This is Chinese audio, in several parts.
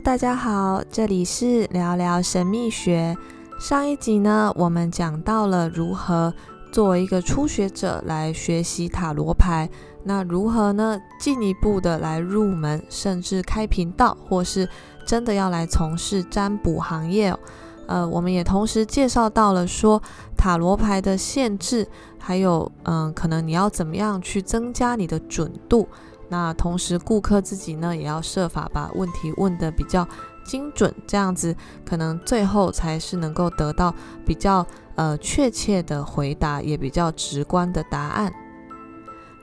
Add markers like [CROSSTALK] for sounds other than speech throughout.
大家好，这里是聊聊神秘学。上一集呢，我们讲到了如何作为一个初学者来学习塔罗牌，那如何呢，进一步的来入门，甚至开频道，或是真的要来从事占卜行业。呃，我们也同时介绍到了说塔罗牌的限制，还有嗯、可能你要怎么样去增加你的准度。那同时，顾客自己呢，也要设法把问题问得比较精准，这样子可能最后才是能够得到比较呃确切的回答，也比较直观的答案。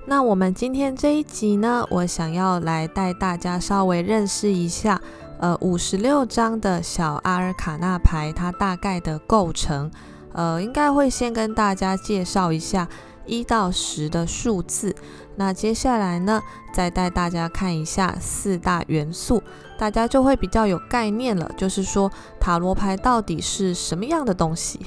那我们今天这一集呢，我想要来带大家稍微认识一下，呃，五十六张的小阿尔卡纳牌，它大概的构成，呃，应该会先跟大家介绍一下一到十的数字。那接下来呢，再带大家看一下四大元素，大家就会比较有概念了。就是说，塔罗牌到底是什么样的东西？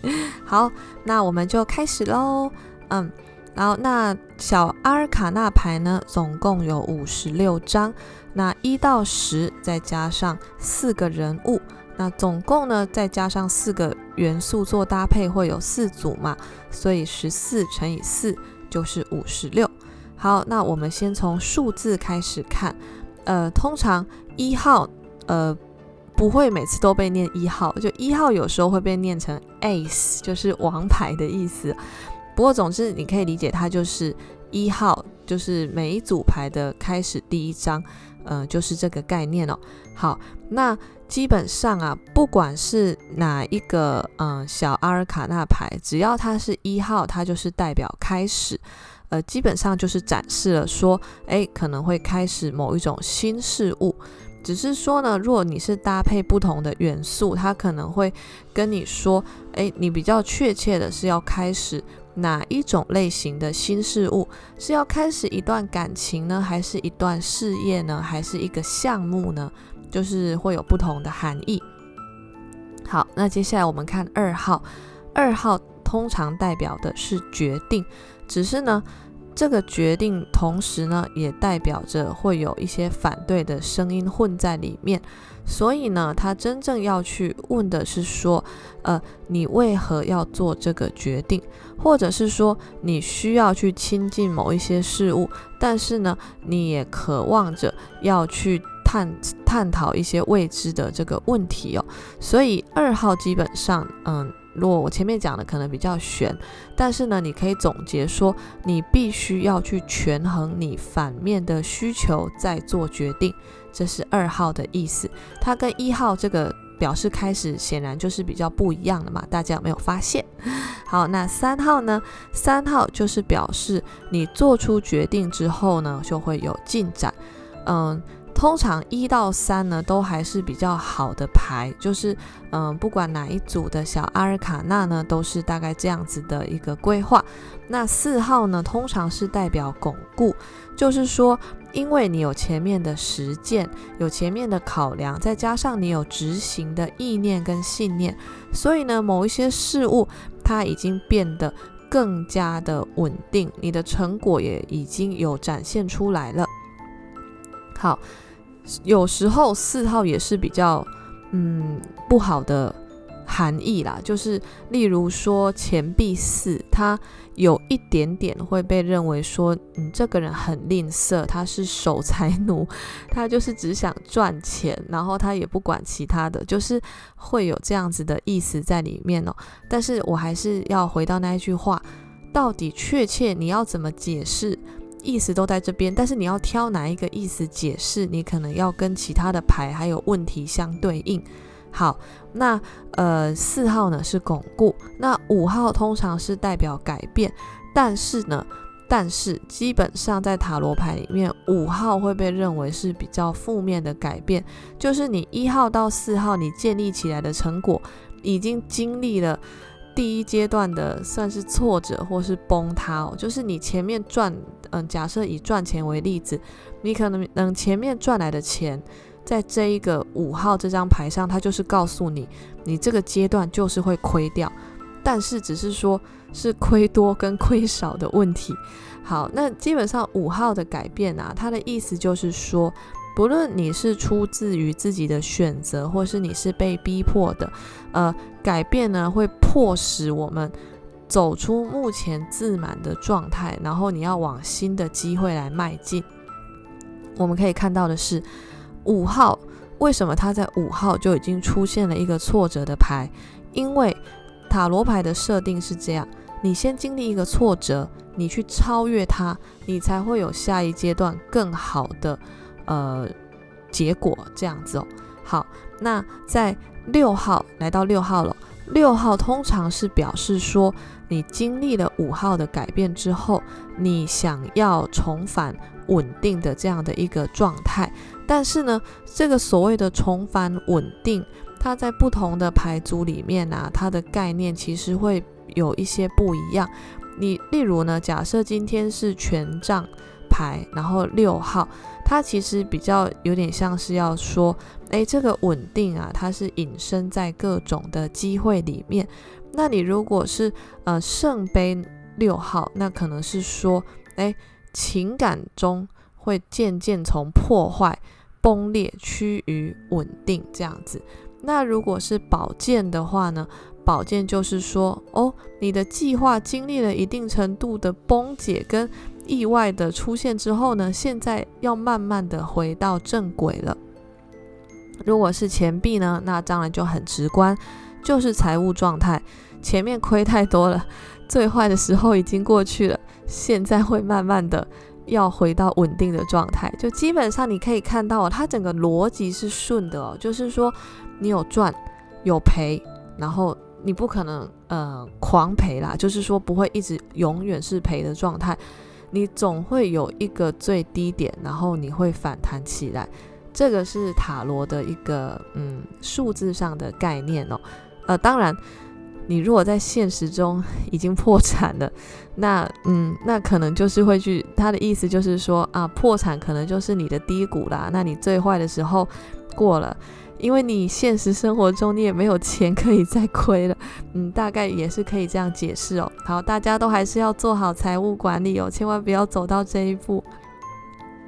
[LAUGHS] 好，那我们就开始喽。嗯，然后那小阿尔卡纳牌呢，总共有五十六张。那一到十再加上四个人物，那总共呢再加上四个元素做搭配，会有四组嘛？所以十四乘以四就是五十六。好，那我们先从数字开始看，呃，通常一号，呃，不会每次都被念一号，就一号有时候会被念成 Ace，就是王牌的意思。不过总之你可以理解它就是一号，就是每一组牌的开始第一张，呃，就是这个概念哦。好，那基本上啊，不管是哪一个，嗯、小阿尔卡纳牌，只要它是一号，它就是代表开始。呃，基本上就是展示了说，诶，可能会开始某一种新事物。只是说呢，如果你是搭配不同的元素，它可能会跟你说，诶，你比较确切的是要开始哪一种类型的新事物？是要开始一段感情呢，还是一段事业呢，还是一个项目呢？就是会有不同的含义。好，那接下来我们看二号，二号通常代表的是决定。只是呢，这个决定同时呢，也代表着会有一些反对的声音混在里面。所以呢，他真正要去问的是说，呃，你为何要做这个决定？或者是说，你需要去亲近某一些事物，但是呢，你也渴望着要去探探讨一些未知的这个问题哦。所以二号基本上，嗯。如果我前面讲的可能比较悬，但是呢，你可以总结说，你必须要去权衡你反面的需求，再做决定。这是二号的意思，它跟一号这个表示开始，显然就是比较不一样的嘛。大家有没有发现？好，那三号呢？三号就是表示你做出决定之后呢，就会有进展。嗯。通常一到三呢，都还是比较好的牌，就是嗯，不管哪一组的小阿尔卡纳呢，都是大概这样子的一个规划。那四号呢，通常是代表巩固，就是说，因为你有前面的实践，有前面的考量，再加上你有执行的意念跟信念，所以呢，某一些事物它已经变得更加的稳定，你的成果也已经有展现出来了。好。有时候四号也是比较嗯不好的含义啦，就是例如说钱币四，他有一点点会被认为说，嗯，这个人很吝啬，他是守财奴，[LAUGHS] 他就是只想赚钱，然后他也不管其他的，就是会有这样子的意思在里面哦。但是我还是要回到那一句话，到底确切你要怎么解释？意思都在这边，但是你要挑哪一个意思解释，你可能要跟其他的牌还有问题相对应。好，那呃四号呢是巩固，那五号通常是代表改变，但是呢，但是基本上在塔罗牌里面，五号会被认为是比较负面的改变，就是你一号到四号你建立起来的成果已经经历了。第一阶段的算是挫折或是崩塌哦，就是你前面赚，嗯，假设以赚钱为例子，你可能能前面赚来的钱，在这一个五号这张牌上，它就是告诉你，你这个阶段就是会亏掉，但是只是说是亏多跟亏少的问题。好，那基本上五号的改变啊，它的意思就是说，不论你是出自于自己的选择，或是你是被逼迫的，呃，改变呢会迫使我们走出目前自满的状态，然后你要往新的机会来迈进。我们可以看到的是，五号为什么他在五号就已经出现了一个挫折的牌？因为塔罗牌的设定是这样。你先经历一个挫折，你去超越它，你才会有下一阶段更好的呃结果。这样子哦。好，那在六号来到六号了，六号通常是表示说你经历了五号的改变之后，你想要重返稳定的这样的一个状态。但是呢，这个所谓的重返稳定，它在不同的牌组里面啊，它的概念其实会。有一些不一样，你例如呢，假设今天是权杖牌，然后六号，它其实比较有点像是要说，哎，这个稳定啊，它是隐身在各种的机会里面。那你如果是呃圣杯六号，那可能是说，哎，情感中会渐渐从破坏、崩裂趋于稳定这样子。那如果是宝剑的话呢？宝剑就是说，哦，你的计划经历了一定程度的崩解跟意外的出现之后呢，现在要慢慢的回到正轨了。如果是钱币呢，那当然就很直观，就是财务状态，前面亏太多了，最坏的时候已经过去了，现在会慢慢的要回到稳定的状态。就基本上你可以看到，它整个逻辑是顺的哦，就是说你有赚有赔，然后。你不可能呃狂赔啦，就是说不会一直永远是赔的状态，你总会有一个最低点，然后你会反弹起来。这个是塔罗的一个嗯数字上的概念哦。呃，当然，你如果在现实中 [LAUGHS] 已经破产了，那嗯那可能就是会去他的意思就是说啊破产可能就是你的低谷啦，那你最坏的时候过了。因为你现实生活中你也没有钱可以再亏了，嗯，大概也是可以这样解释哦。好，大家都还是要做好财务管理哦，千万不要走到这一步。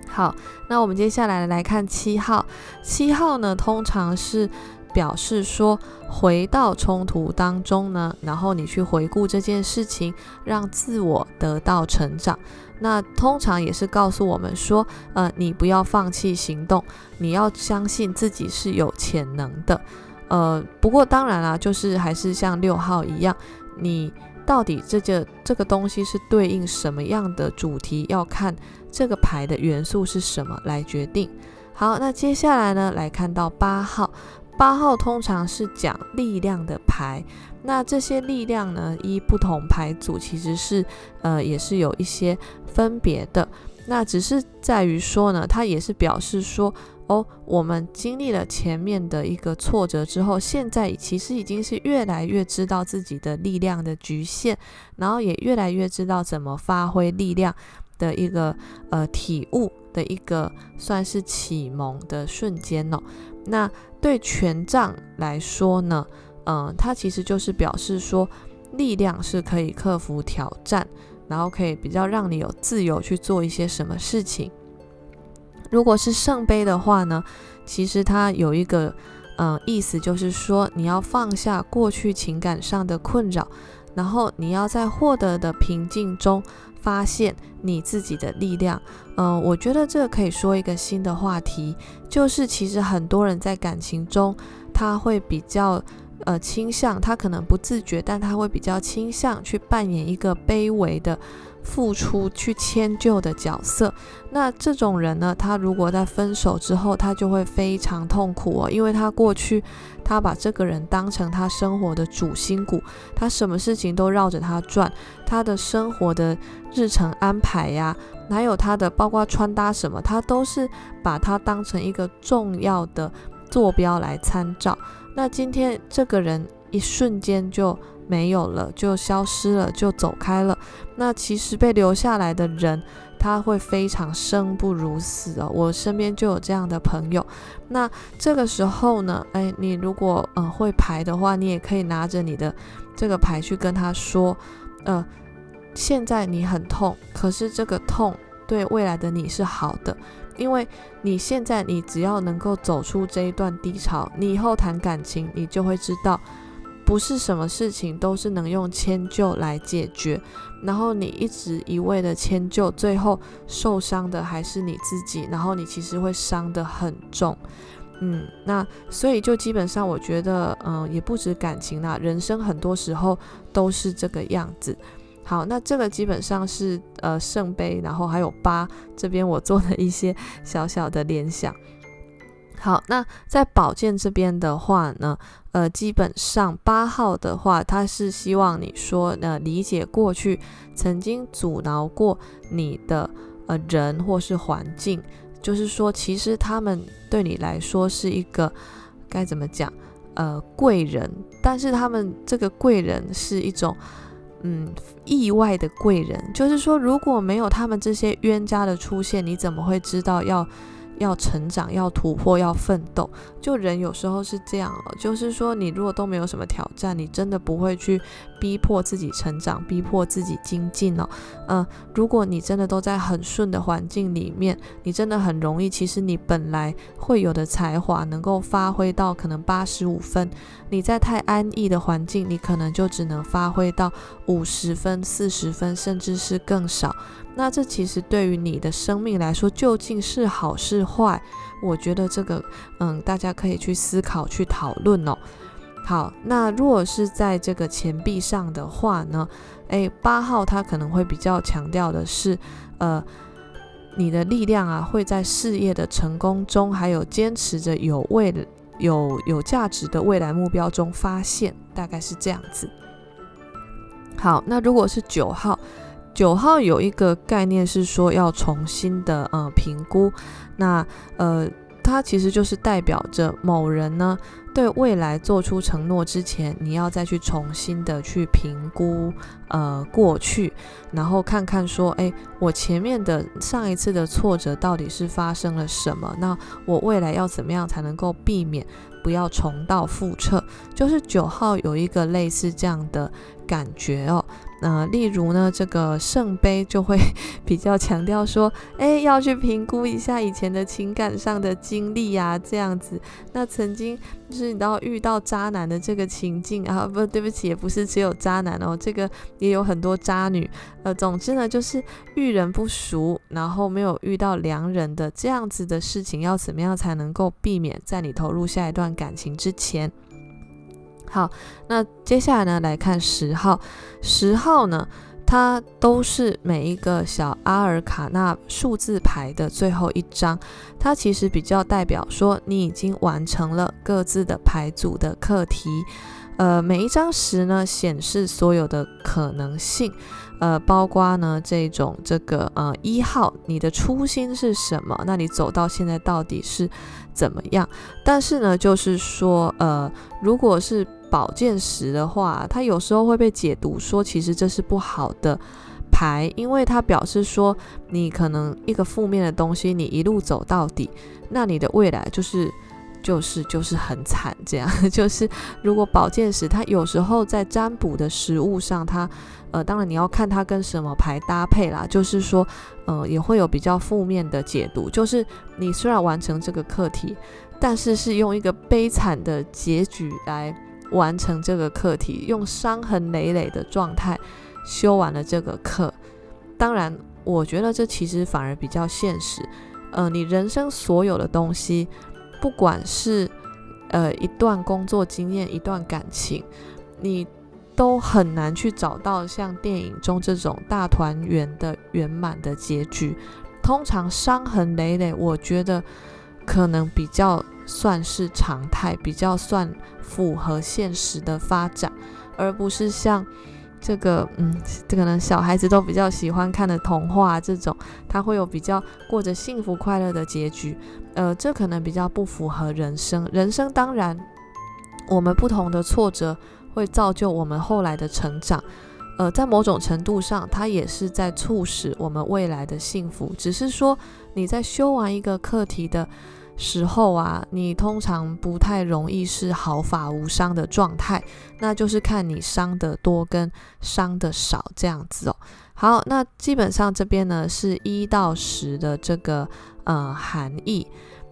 好，那我们接下来来看七号，七号呢，通常是表示说回到冲突当中呢，然后你去回顾这件事情，让自我得到成长。那通常也是告诉我们说，呃，你不要放弃行动，你要相信自己是有潜能的。呃，不过当然啦，就是还是像六号一样，你到底这个这个东西是对应什么样的主题，要看这个牌的元素是什么来决定。好，那接下来呢，来看到八号，八号通常是讲力量的牌。那这些力量呢，依不同牌组其实是呃也是有一些分别的。那只是在于说呢，它也是表示说，哦，我们经历了前面的一个挫折之后，现在其实已经是越来越知道自己的力量的局限，然后也越来越知道怎么发挥力量的一个呃体悟的一个算是启蒙的瞬间哦。那对权杖来说呢，嗯，它其实就是表示说，力量是可以克服挑战，然后可以比较让你有自由去做一些什么事情。如果是圣杯的话呢，其实它有一个嗯意思，就是说你要放下过去情感上的困扰，然后你要在获得的平静中发现你自己的力量。嗯，我觉得这个可以说一个新的话题，就是其实很多人在感情中他会比较。呃，倾向他可能不自觉，但他会比较倾向去扮演一个卑微的付出、去迁就的角色。那这种人呢，他如果在分手之后，他就会非常痛苦哦，因为他过去他把这个人当成他生活的主心骨，他什么事情都绕着他转，他的生活的日程安排呀，还有他的包括穿搭什么，他都是把他当成一个重要的坐标来参照。那今天这个人一瞬间就没有了，就消失了，就走开了。那其实被留下来的人，他会非常生不如死哦。我身边就有这样的朋友。那这个时候呢，哎，你如果呃会牌的话，你也可以拿着你的这个牌去跟他说，呃，现在你很痛，可是这个痛对未来的你是好的。因为你现在你只要能够走出这一段低潮，你以后谈感情，你就会知道，不是什么事情都是能用迁就来解决。然后你一直一味的迁就，最后受伤的还是你自己，然后你其实会伤得很重。嗯，那所以就基本上我觉得，嗯，也不止感情啦，人生很多时候都是这个样子。好，那这个基本上是呃圣杯，然后还有八这边我做的一些小小的联想。好，那在宝剑这边的话呢，呃，基本上八号的话，他是希望你说，呃，理解过去曾经阻挠过你的呃人或是环境。就是说，其实他们对你来说是一个该怎么讲？呃，贵人，但是他们这个贵人是一种嗯意外的贵人。就是说，如果没有他们这些冤家的出现，你怎么会知道要？要成长，要突破，要奋斗。就人有时候是这样哦，就是说，你如果都没有什么挑战，你真的不会去逼迫自己成长，逼迫自己精进哦。嗯、呃，如果你真的都在很顺的环境里面，你真的很容易，其实你本来会有的才华能够发挥到可能八十五分，你在太安逸的环境，你可能就只能发挥到五十分、四十分，甚至是更少。那这其实对于你的生命来说，究竟是好是坏？我觉得这个，嗯，大家可以去思考、去讨论哦。好，那如果是在这个钱币上的话呢，诶，八号他可能会比较强调的是，呃，你的力量啊，会在事业的成功中，还有坚持着有未有有价值的未来目标中发现，大概是这样子。好，那如果是九号。九号有一个概念是说要重新的呃评估，那呃它其实就是代表着某人呢对未来做出承诺之前，你要再去重新的去评估呃过去，然后看看说，诶，我前面的上一次的挫折到底是发生了什么？那我未来要怎么样才能够避免不要重蹈覆辙？就是九号有一个类似这样的感觉哦。那、例如呢，这个圣杯就会 [LAUGHS] 比较强调说，哎，要去评估一下以前的情感上的经历呀、这样子。那曾经就是你知道遇到渣男的这个情境啊，不对不起，也不是只有渣男哦，这个也有很多渣女。呃，总之呢，就是遇人不淑，然后没有遇到良人的这样子的事情，要怎么样才能够避免在你投入下一段感情之前？好，那接下来呢，来看十号。十号呢，它都是每一个小阿尔卡纳数字牌的最后一张。它其实比较代表说，你已经完成了各自的牌组的课题。呃，每一张十呢，显示所有的可能性。呃，包括呢这种这个呃一号，你的初心是什么？那你走到现在到底是怎么样？但是呢，就是说，呃，如果是宝剑十的话，它有时候会被解读说，其实这是不好的牌，因为它表示说，你可能一个负面的东西，你一路走到底，那你的未来就是就是就是很惨，这样 [LAUGHS] 就是如果宝剑十，它有时候在占卜的食物上，它呃，当然你要看它跟什么牌搭配啦，就是说，呃，也会有比较负面的解读，就是你虽然完成这个课题，但是是用一个悲惨的结局来。完成这个课题，用伤痕累累的状态修完了这个课。当然，我觉得这其实反而比较现实。呃，你人生所有的东西，不管是呃一段工作经验、一段感情，你都很难去找到像电影中这种大团圆的圆满的结局。通常伤痕累累，我觉得可能比较。算是常态，比较算符合现实的发展，而不是像这个，嗯，这可能，小孩子都比较喜欢看的童话这种，它会有比较过着幸福快乐的结局，呃，这可能比较不符合人生。人生当然，我们不同的挫折会造就我们后来的成长，呃，在某种程度上，它也是在促使我们未来的幸福。只是说你在修完一个课题的。时候啊，你通常不太容易是毫发无伤的状态，那就是看你伤得多跟伤得少这样子哦。好，那基本上这边呢是一到十的这个呃含义。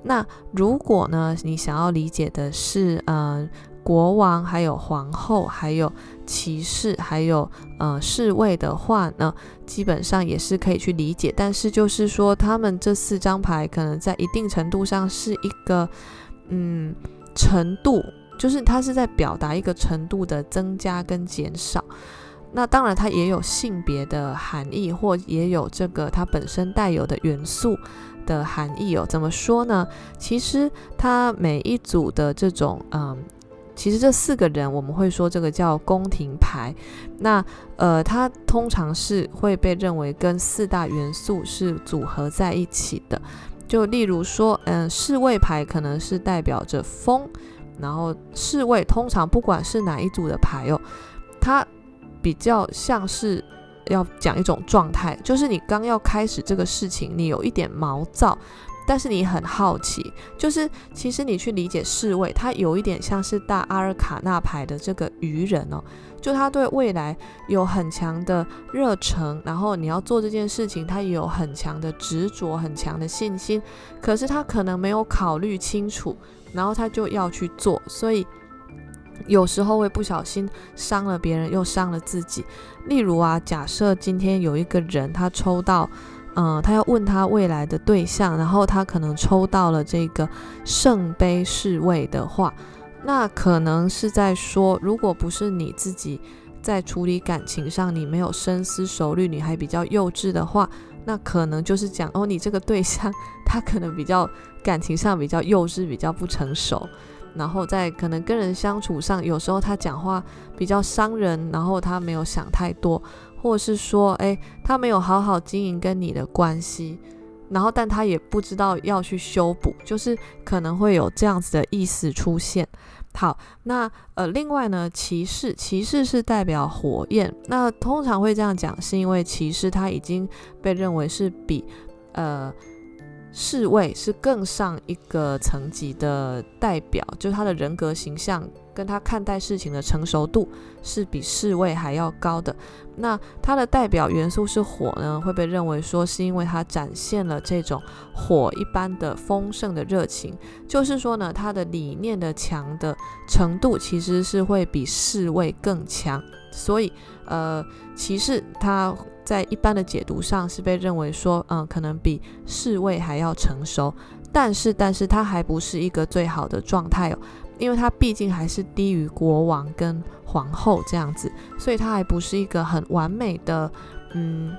那如果呢你想要理解的是呃国王，还有皇后，还有骑士，还有呃侍卫的话呢，基本上也是可以去理解。但是就是说，他们这四张牌可能在一定程度上是一个嗯程度，就是它是在表达一个程度的增加跟减少。那当然，它也有性别的含义，或也有这个它本身带有的元素的含义哦。怎么说呢？其实它每一组的这种，嗯，其实这四个人我们会说这个叫宫廷牌。那呃，它通常是会被认为跟四大元素是组合在一起的。就例如说，嗯，侍卫牌可能是代表着风，然后侍卫通常不管是哪一组的牌哦，它。比较像是要讲一种状态，就是你刚要开始这个事情，你有一点毛躁，但是你很好奇。就是其实你去理解侍卫，他有一点像是大阿尔卡纳牌的这个愚人哦，就他对未来有很强的热忱，然后你要做这件事情，他也有很强的执着、很强的信心，可是他可能没有考虑清楚，然后他就要去做，所以。有时候会不小心伤了别人，又伤了自己。例如啊，假设今天有一个人他抽到，嗯、他要问他未来的对象，然后他可能抽到了这个圣杯侍卫的话，那可能是在说，如果不是你自己在处理感情上，你没有深思熟虑，你还比较幼稚的话，那可能就是讲哦，你这个对象他可能比较感情上比较幼稚，比较不成熟。然后在可能跟人相处上，有时候他讲话比较伤人，然后他没有想太多，或者是说，诶，他没有好好经营跟你的关系，然后但他也不知道要去修补，就是可能会有这样子的意思出现。好，那呃，另外呢，骑士，骑士是代表火焰，那通常会这样讲，是因为骑士他已经被认为是比呃。侍卫是更上一个层级的代表，就是他的人格形象跟他看待事情的成熟度是比侍卫还要高的。那他的代表元素是火呢，会被认为说是因为他展现了这种火一般的丰盛的热情，就是说呢，他的理念的强的程度其实是会比侍卫更强。所以，呃，骑士他。在一般的解读上是被认为说，嗯，可能比侍卫还要成熟，但是，但是它还不是一个最好的状态哦，因为它毕竟还是低于国王跟皇后这样子，所以它还不是一个很完美的，嗯，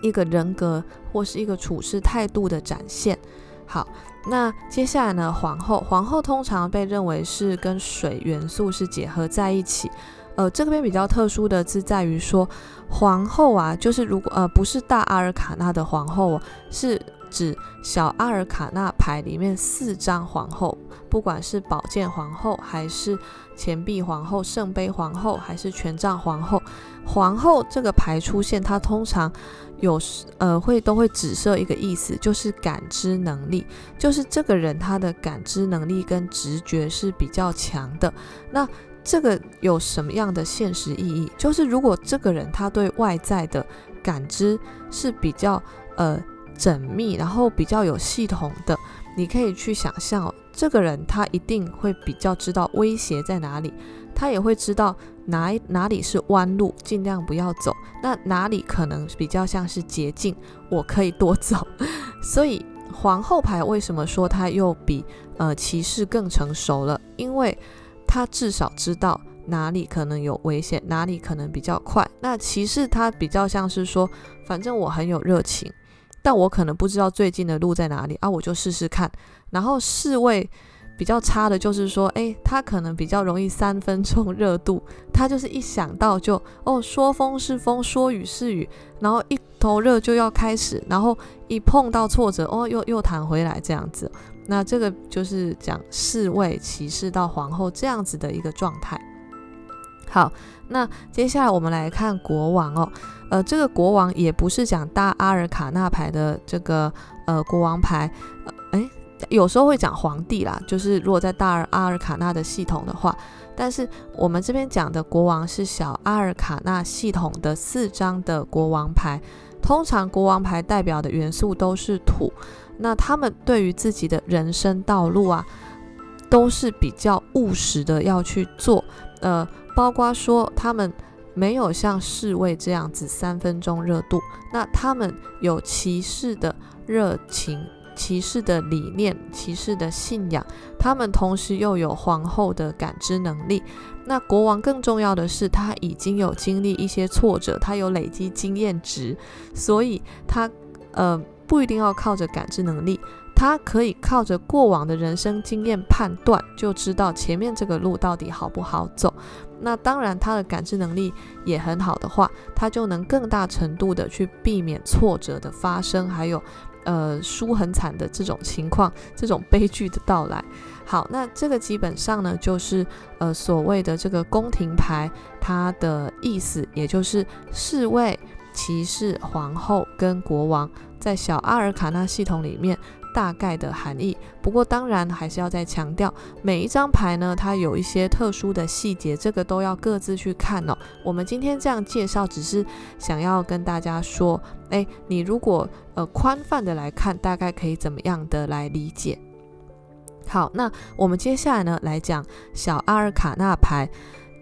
一个人格或是一个处事态度的展现。好，那接下来呢，皇后，皇后通常被认为是跟水元素是结合在一起。呃，这边比较特殊的是在于说，皇后啊，就是如果呃不是大阿尔卡纳的皇后，是指小阿尔卡纳牌里面四张皇后，不管是宝剑皇后，还是钱币皇后、圣杯皇后，还是权杖皇后，皇后这个牌出现，它通常有时呃会都会指涉一个意思，就是感知能力，就是这个人他的感知能力跟直觉是比较强的。那这个有什么样的现实意义？就是如果这个人他对外在的感知是比较呃缜密，然后比较有系统的，你可以去想象，这个人他一定会比较知道威胁在哪里，他也会知道哪哪里是弯路，尽量不要走，那哪里可能比较像是捷径，我可以多走。[LAUGHS] 所以皇后牌为什么说他又比呃骑士更成熟了？因为他至少知道哪里可能有危险，哪里可能比较快。那骑士他比较像是说，反正我很有热情，但我可能不知道最近的路在哪里啊，我就试试看。然后侍卫比较差的就是说，诶，他可能比较容易三分钟热度，他就是一想到就哦，说风是风，说雨是雨，然后一头热就要开始，然后一碰到挫折，哦，又又弹回来这样子。那这个就是讲侍卫、骑士到皇后这样子的一个状态。好，那接下来我们来看国王哦。呃，这个国王也不是讲大阿尔卡纳牌的这个呃国王牌，呃，诶，有时候会讲皇帝啦，就是如果在大阿尔卡纳的系统的话，但是我们这边讲的国王是小阿尔卡纳系统的四张的国王牌，通常国王牌代表的元素都是土，那他们对于自己的人生道路啊，都是比较务实的要去做，呃，包括说他们没有像侍卫这样子三分钟热度，那他们有骑士的热情。骑士的理念，骑士的信仰，他们同时又有皇后的感知能力。那国王更重要的是，他已经有经历一些挫折，他有累积经验值，所以他呃不一定要靠着感知能力，他可以靠着过往的人生经验判断，就知道前面这个路到底好不好走。那当然，他的感知能力也很好的话，他就能更大程度的去避免挫折的发生，还有。呃，输很惨的这种情况，这种悲剧的到来。好，那这个基本上呢，就是呃所谓的这个宫廷牌，它的意思，也就是侍卫、骑士、皇后跟国王，在小阿尔卡纳系统里面。大概的含义，不过当然还是要再强调，每一张牌呢，它有一些特殊的细节，这个都要各自去看哦。我们今天这样介绍，只是想要跟大家说，诶，你如果呃宽泛的来看，大概可以怎么样的来理解？好，那我们接下来呢，来讲小阿尔卡纳牌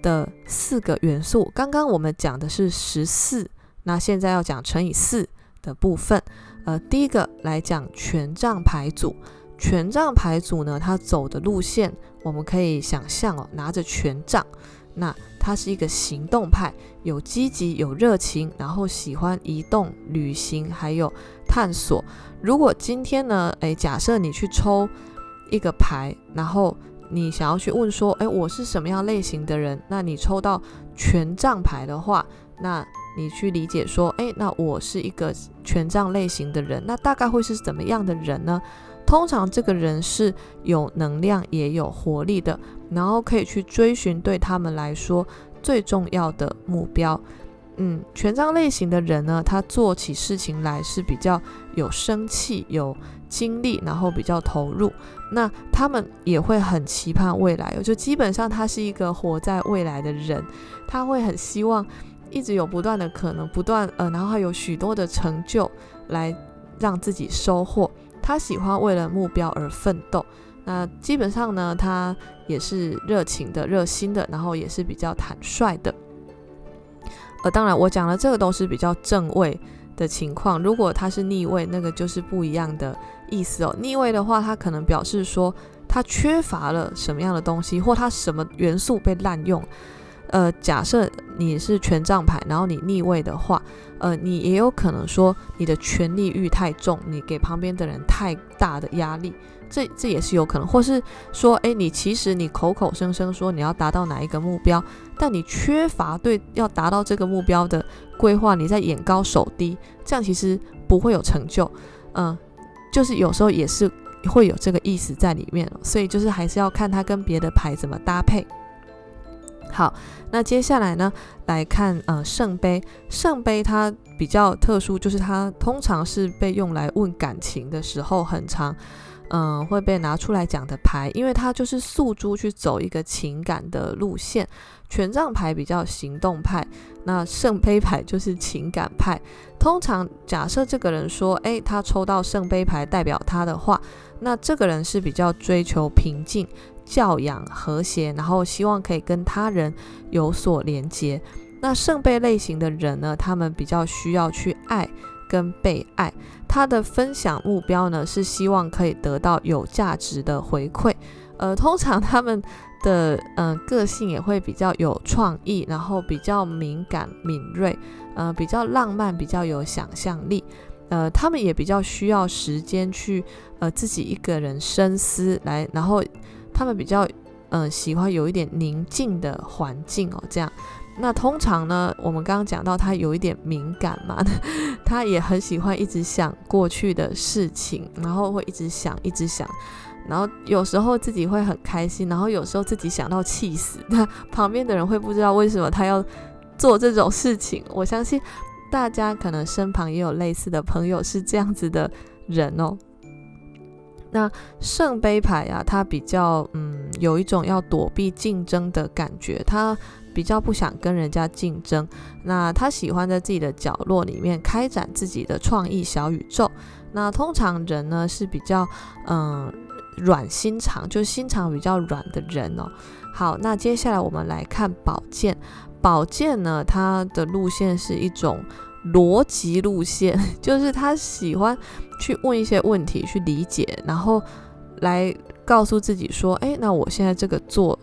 的四个元素。刚刚我们讲的是十四，那现在要讲乘以四的部分。呃，第一个来讲权杖牌组，权杖牌组呢，它走的路线，我们可以想象哦，拿着权杖，那它是一个行动派，有积极、有热情，然后喜欢移动、旅行，还有探索。如果今天呢，诶，假设你去抽一个牌，然后你想要去问说，诶，我是什么样类型的人？那你抽到权杖牌的话，那你去理解说，诶，那我是一个权杖类型的人，那大概会是怎么样的人呢？通常这个人是有能量也有活力的，然后可以去追寻对他们来说最重要的目标。嗯，权杖类型的人呢，他做起事情来是比较有生气、有精力，然后比较投入。那他们也会很期盼未来，就基本上他是一个活在未来的人，他会很希望。一直有不断的可能，不断呃，然后还有许多的成就来让自己收获。他喜欢为了目标而奋斗。那基本上呢，他也是热情的、热心的，然后也是比较坦率的。呃，当然我讲的这个都是比较正位的情况。如果他是逆位，那个就是不一样的意思哦。逆位的话，他可能表示说他缺乏了什么样的东西，或他什么元素被滥用。呃，假设你是权杖牌，然后你逆位的话，呃，你也有可能说你的权力欲太重，你给旁边的人太大的压力，这这也是有可能，或是说，诶，你其实你口口声声说你要达到哪一个目标，但你缺乏对要达到这个目标的规划，你在眼高手低，这样其实不会有成就，嗯、就是有时候也是会有这个意思在里面，所以就是还是要看它跟别的牌怎么搭配。好，那接下来呢，来看呃圣杯。圣杯它比较特殊，就是它通常是被用来问感情的时候很长，嗯、会被拿出来讲的牌，因为它就是诉诸去走一个情感的路线。权杖牌比较行动派，那圣杯牌就是情感派。通常假设这个人说，诶，他抽到圣杯牌代表他的话，那这个人是比较追求平静。教养和谐，然后希望可以跟他人有所连接。那圣杯类型的人呢，他们比较需要去爱跟被爱。他的分享目标呢，是希望可以得到有价值的回馈。呃，通常他们的嗯、呃、个性也会比较有创意，然后比较敏感敏锐，呃，比较浪漫，比较有想象力。呃，他们也比较需要时间去呃自己一个人深思来，然后。他们比较，嗯、喜欢有一点宁静的环境哦，这样。那通常呢，我们刚刚讲到他有一点敏感嘛，[LAUGHS] 他也很喜欢一直想过去的事情，然后会一直想，一直想，然后有时候自己会很开心，然后有时候自己想到气死，那 [LAUGHS] 旁边的人会不知道为什么他要做这种事情。我相信大家可能身旁也有类似的朋友是这样子的人哦。那圣杯牌啊，它比较嗯有一种要躲避竞争的感觉，他比较不想跟人家竞争。那他喜欢在自己的角落里面开展自己的创意小宇宙。那通常人呢是比较嗯软心肠，就心肠比较软的人哦。好，那接下来我们来看宝剑。宝剑呢，它的路线是一种逻辑路线，[LAUGHS] 就是他喜欢去问一些问题，去理解，然后来告诉自己说，诶，那我现在这个做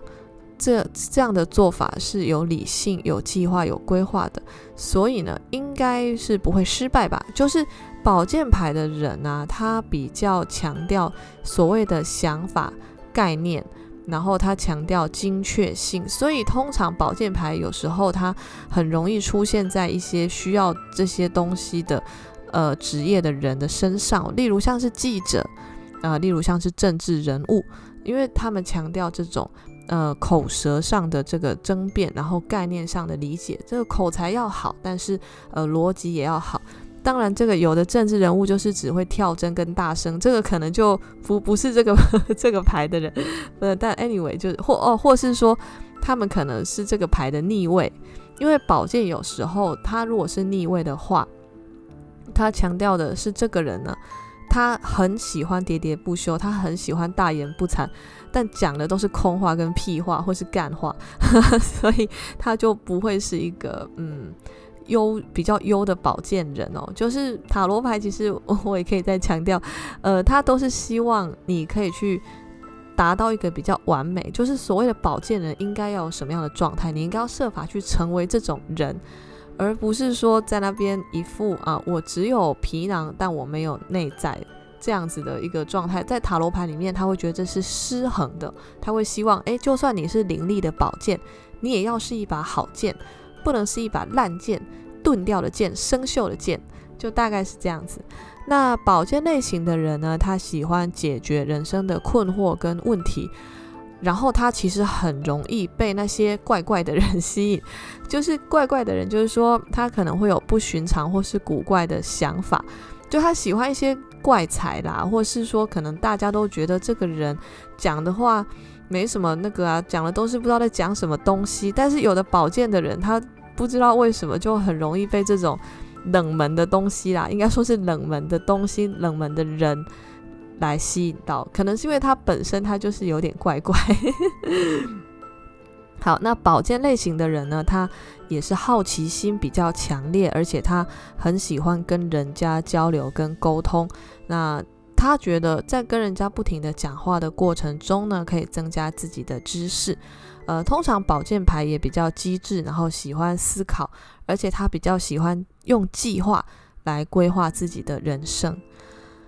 这这样的做法是有理性、有计划、有规划的，所以呢，应该是不会失败吧？就是宝剑牌的人呢、啊，他比较强调所谓的想法概念。然后他强调精确性，所以通常宝剑牌有时候它很容易出现在一些需要这些东西的呃职业的人的身上，例如像是记者，呃，例如像是政治人物，因为他们强调这种呃口舌上的这个争辩，然后概念上的理解，这个口才要好，但是呃逻辑也要好。当然，这个有的政治人物就是只会跳针跟大声，这个可能就不不是这个 [LAUGHS] 这个牌的人。呃，但 anyway 就是或哦，或是说他们可能是这个牌的逆位，因为宝剑有时候他如果是逆位的话，他强调的是这个人呢，他很喜欢喋喋不休，他很喜欢大言不惭，但讲的都是空话跟屁话或是干话，[LAUGHS] 所以他就不会是一个嗯。优比较优的宝剑人哦，就是塔罗牌，其实 [LAUGHS] 我也可以再强调，呃，他都是希望你可以去达到一个比较完美，就是所谓的宝剑人应该要有什么样的状态，你应该要设法去成为这种人，而不是说在那边一副啊，我只有皮囊，但我没有内在这样子的一个状态，在塔罗牌里面，他会觉得这是失衡的，他会希望，诶，就算你是凌厉的宝剑，你也要是一把好剑。不能是一把烂剑、钝掉的剑、生锈的剑，就大概是这样子。那宝剑类型的人呢，他喜欢解决人生的困惑跟问题，然后他其实很容易被那些怪怪的人吸引。[LAUGHS] 就是怪怪的人，就是说他可能会有不寻常或是古怪的想法，就他喜欢一些怪才啦，或是说可能大家都觉得这个人讲的话。没什么那个啊，讲的都是不知道在讲什么东西。但是有的宝剑的人，他不知道为什么就很容易被这种冷门的东西啦，应该说是冷门的东西、冷门的人来吸引到。可能是因为他本身他就是有点怪怪。好，那宝剑类型的人呢，他也是好奇心比较强烈，而且他很喜欢跟人家交流跟沟通。那他觉得在跟人家不停的讲话的过程中呢，可以增加自己的知识。呃，通常宝剑牌也比较机智，然后喜欢思考，而且他比较喜欢用计划来规划自己的人生。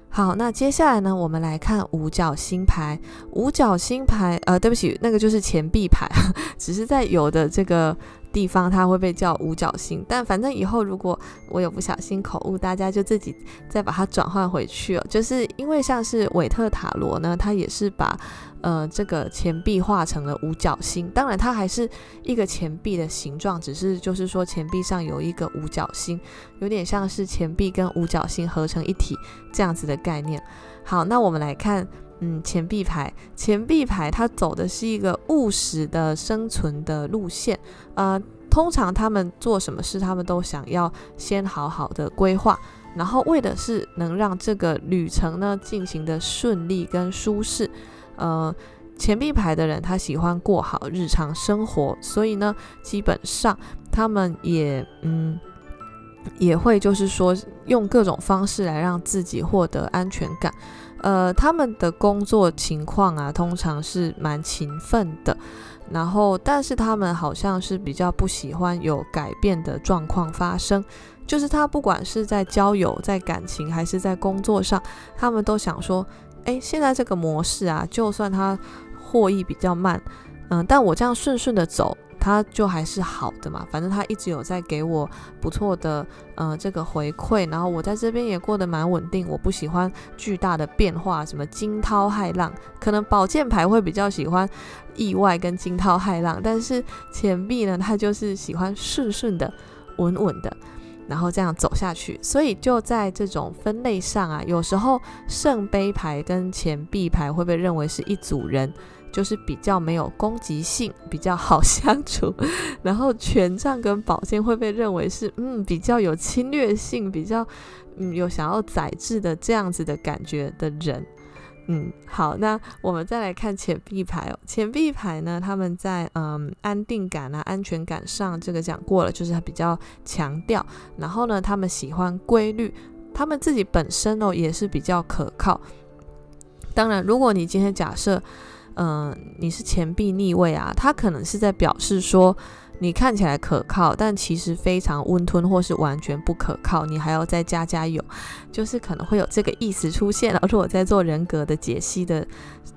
好，那接下来呢，我们来看五角星牌。五角星牌，呃，对不起，那个就是钱币牌，[LAUGHS] 只是在有的这个。地方它会被叫五角星，但反正以后如果我有不小心口误，大家就自己再把它转换回去哦。就是因为像是韦特塔罗呢，它也是把呃这个钱币画成了五角星，当然它还是一个钱币的形状，只是就是说钱币上有一个五角星，有点像是钱币跟五角星合成一体这样子的概念。好，那我们来看。嗯，钱币牌，钱币牌，它走的是一个务实的生存的路线。呃，通常他们做什么事，他们都想要先好好的规划，然后为的是能让这个旅程呢进行的顺利跟舒适。呃，钱币牌的人他喜欢过好日常生活，所以呢，基本上他们也嗯也会就是说用各种方式来让自己获得安全感。呃，他们的工作情况啊，通常是蛮勤奋的，然后，但是他们好像是比较不喜欢有改变的状况发生，就是他不管是在交友、在感情还是在工作上，他们都想说，哎，现在这个模式啊，就算他获益比较慢，嗯、但我这样顺顺的走。他就还是好的嘛，反正他一直有在给我不错的呃这个回馈，然后我在这边也过得蛮稳定。我不喜欢巨大的变化，什么惊涛骇浪，可能宝剑牌会比较喜欢意外跟惊涛骇浪，但是钱币呢，他就是喜欢顺顺的、稳稳的。然后这样走下去。所以就在这种分类上啊，有时候圣杯牌跟钱币牌会被认为是一组人。就是比较没有攻击性，比较好 [LAUGHS] 相处。然后权杖跟宝剑会被认为是嗯比较有侵略性，比较嗯有想要宰制的这样子的感觉的人。嗯，好，那我们再来看钱币牌哦。钱币牌呢，他们在嗯安定感啊、安全感上，这个讲过了，就是比较强调。然后呢，他们喜欢规律，他们自己本身哦也是比较可靠。当然，如果你今天假设。嗯、你是钱币逆位啊，他可能是在表示说你看起来可靠，但其实非常温吞或是完全不可靠，你还要再加加油，就是可能会有这个意思出现了。如果在做人格的解析的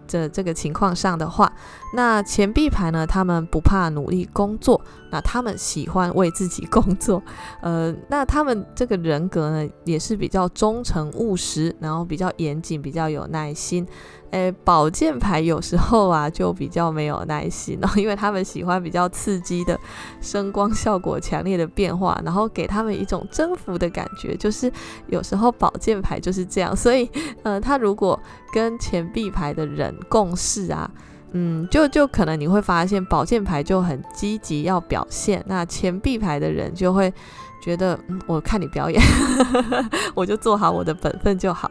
这这个情况上的话，那钱币牌呢，他们不怕努力工作，那他们喜欢为自己工作，呃，那他们这个人格呢，也是比较忠诚务实，然后比较严谨，比较有耐心。诶，宝剑牌有时候啊就比较没有耐心哦，[LAUGHS] 因为他们喜欢比较刺激的声光效果强烈的变化，然后给他们一种征服的感觉。就是有时候宝剑牌就是这样，[LAUGHS] 所以呃，他如果跟钱币牌的人共事啊，嗯，就就可能你会发现宝剑牌就很积极要表现，那钱币牌的人就会觉得，嗯，我看你表演，[LAUGHS] 我就做好我的本分就好。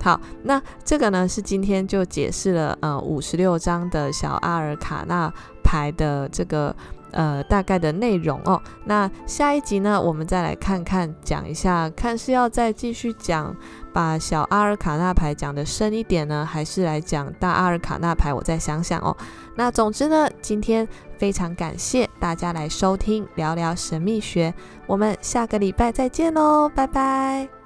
好，那这个呢是今天就解释了呃五十六张的小阿尔卡纳牌的这个呃大概的内容哦。那下一集呢，我们再来看看讲一下，看是要再继续讲把小阿尔卡纳牌讲得深一点呢，还是来讲大阿尔卡纳牌？我再想想哦。那总之呢，今天非常感谢大家来收听聊聊神秘学，我们下个礼拜再见喽，拜拜。